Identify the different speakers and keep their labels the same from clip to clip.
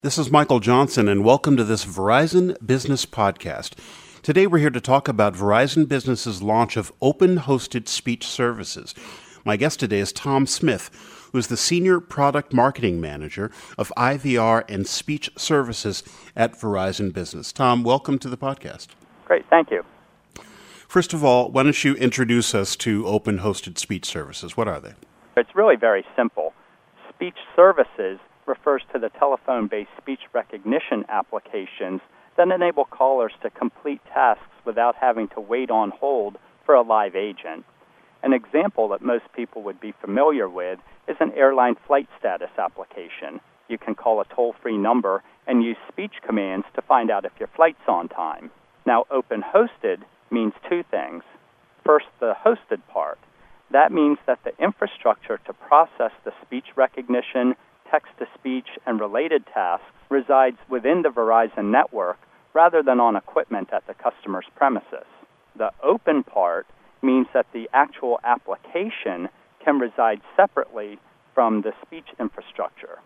Speaker 1: This is Michael Johnson, and welcome to this Verizon Business Podcast. Today, we're here to talk about Verizon Business's launch of open hosted speech services. My guest today is Tom Smith, who is the Senior Product Marketing Manager of IVR and Speech Services at Verizon Business. Tom, welcome to the podcast.
Speaker 2: Great, thank you.
Speaker 1: First of all, why don't you introduce us to open hosted speech services? What are they?
Speaker 2: It's really very simple. Speech services refers to the telephone based speech recognition applications that enable callers to complete tasks without having to wait on hold for a live agent. An example that most people would be familiar with is an airline flight status application. You can call a toll free number and use speech commands to find out if your flight's on time. Now, open hosted means two things. First, the hosted part. That means that the infrastructure to process the speech recognition text to speech, and related tasks resides within the Verizon network rather than on equipment at the customer's premises. The open part means that the actual application can reside separately from the speech infrastructure.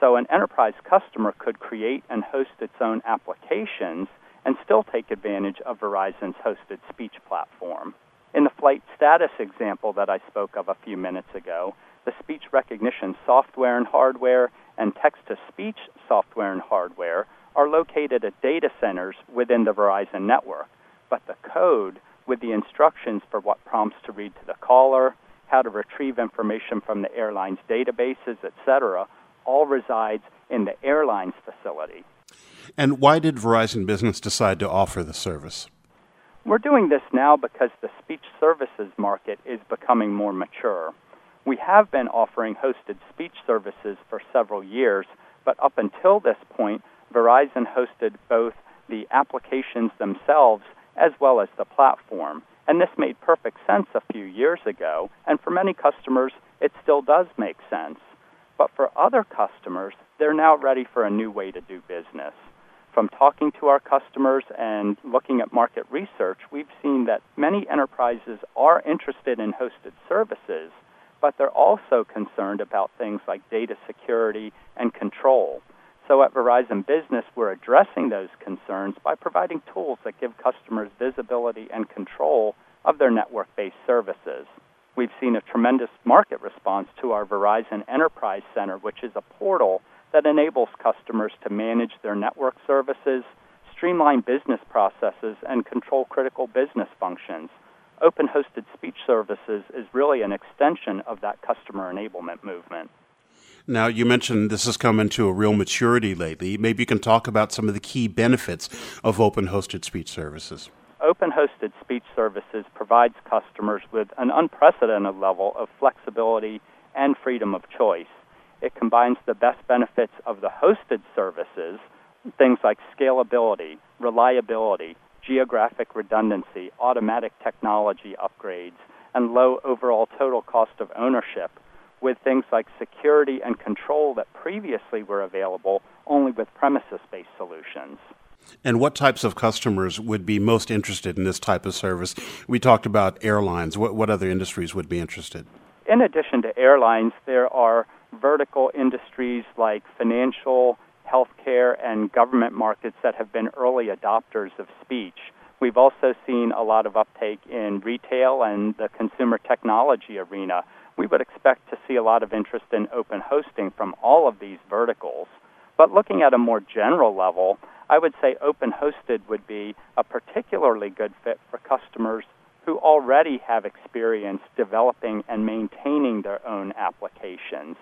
Speaker 2: So an enterprise customer could create and host its own applications and still take advantage of Verizon's hosted speech platform. In the flight status example that I spoke of a few minutes ago, the speech recognition software and hardware and text to speech software and hardware are located at data centers within the Verizon network, but the code with the instructions for what prompts to read to the caller, how to retrieve information from the airline's databases, etc., all resides in the airline's facility.
Speaker 1: And why did Verizon Business decide to offer the service?
Speaker 2: We're doing this now because the speech services market is becoming more mature. We have been offering hosted speech services for several years, but up until this point, Verizon hosted both the applications themselves as well as the platform. And this made perfect sense a few years ago, and for many customers, it still does make sense. But for other customers, they're now ready for a new way to do business. From talking to our customers and looking at market research, we've seen that many enterprises are interested in hosted services, but they're also concerned about things like data security and control. So at Verizon Business, we're addressing those concerns by providing tools that give customers visibility and control of their network based services. We've seen a tremendous market response to our Verizon Enterprise Center, which is a portal that enables customers to manage their network services, streamline business processes, and control critical business functions open hosted speech services is really an extension of that customer enablement movement.
Speaker 1: Now, you mentioned this has come into a real maturity lately. Maybe you can talk about some of the key benefits of open hosted speech services.
Speaker 2: Open hosted speech services provides customers with an unprecedented level of flexibility and freedom of choice. It combines the best benefits of the hosted services, things like scalability, reliability, geographic redundancy, automatic technology upgrades, and low overall total cost of ownership, with things like security and control that previously were available only with premises based solutions.
Speaker 1: And what types of customers would be most interested in this type of service? We talked about airlines. What, what other industries would be interested?
Speaker 2: In addition to airlines, there are vertical industries like financial, healthcare and government markets that have been early adopters of speech. We've also seen a lot of uptake in retail and the consumer technology arena. We would expect to see a lot of interest in open hosting from all of these verticals. But looking at a more general level, I would say open hosted would be a particularly good fit for customers who already have experience developing and maintaining their own applications.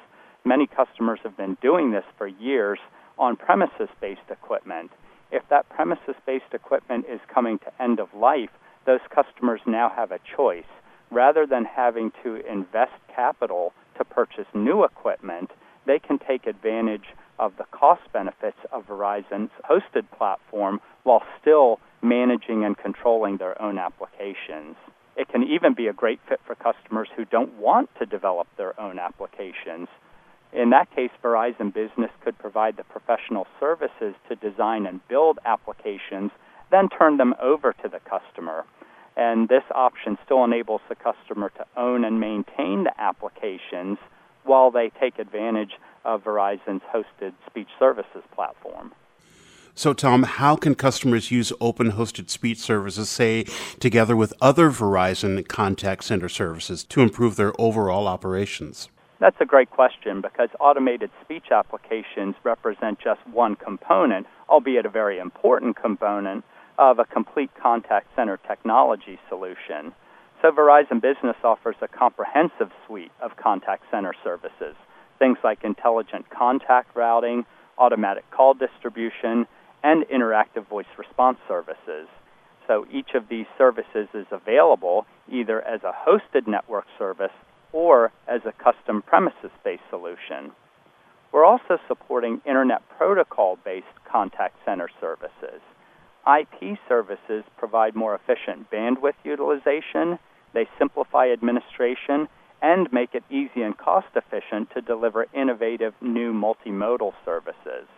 Speaker 2: Many customers have been doing this for years on premises based equipment. If that premises based equipment is coming to end of life, those customers now have a choice. Rather than having to invest capital to purchase new equipment, they can take advantage of the cost benefits of Verizon's hosted platform while still managing and controlling their own applications. It can even be a great fit for customers who don't want to develop their own applications. In that case, Verizon Business could provide the professional services to design and build applications, then turn them over to the customer. And this option still enables the customer to own and maintain the applications while they take advantage of Verizon's hosted speech services platform.
Speaker 1: So, Tom, how can customers use open hosted speech services, say, together with other Verizon contact center services to improve their overall operations?
Speaker 2: That's a great question because automated speech applications represent just one component, albeit a very important component, of a complete contact center technology solution. So, Verizon Business offers a comprehensive suite of contact center services, things like intelligent contact routing, automatic call distribution, and interactive voice response services. So each of these services is available either as a hosted network service or as a custom premises based solution. We're also supporting Internet Protocol based contact center services. IP services provide more efficient bandwidth utilization, they simplify administration, and make it easy and cost efficient to deliver innovative new multimodal services.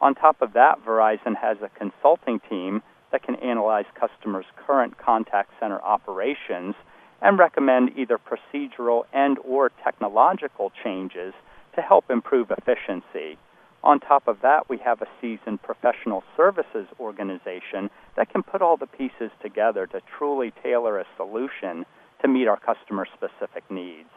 Speaker 2: On top of that, Verizon has a consulting team that can analyze customers' current contact center operations and recommend either procedural and or technological changes to help improve efficiency. On top of that, we have a seasoned professional services organization that can put all the pieces together to truly tailor a solution to meet our customer specific needs.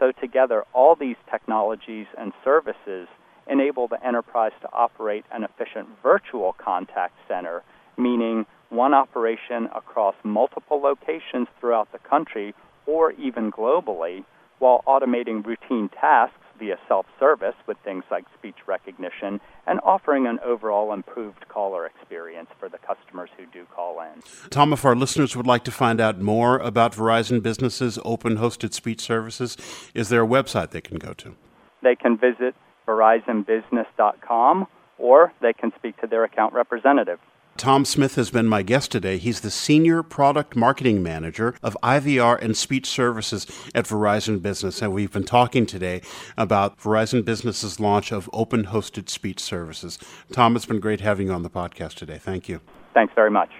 Speaker 2: So together, all these technologies and services enable the enterprise to operate an efficient virtual contact center, meaning one operation across multiple locations throughout the country or even globally, while automating routine tasks via self service with things like speech recognition and offering an overall improved caller experience for the customers who do call in.
Speaker 1: Tom, if our listeners would like to find out more about Verizon Business's open hosted speech services, is there a website they can go to?
Speaker 2: They can visit verizonbusiness.com, or they can speak to their account representative.
Speaker 1: Tom Smith has been my guest today. He's the Senior Product Marketing Manager of IVR and Speech Services at Verizon Business. And we've been talking today about Verizon Business's launch of open hosted speech services. Tom, it's been great having you on the podcast today. Thank you.
Speaker 2: Thanks very much.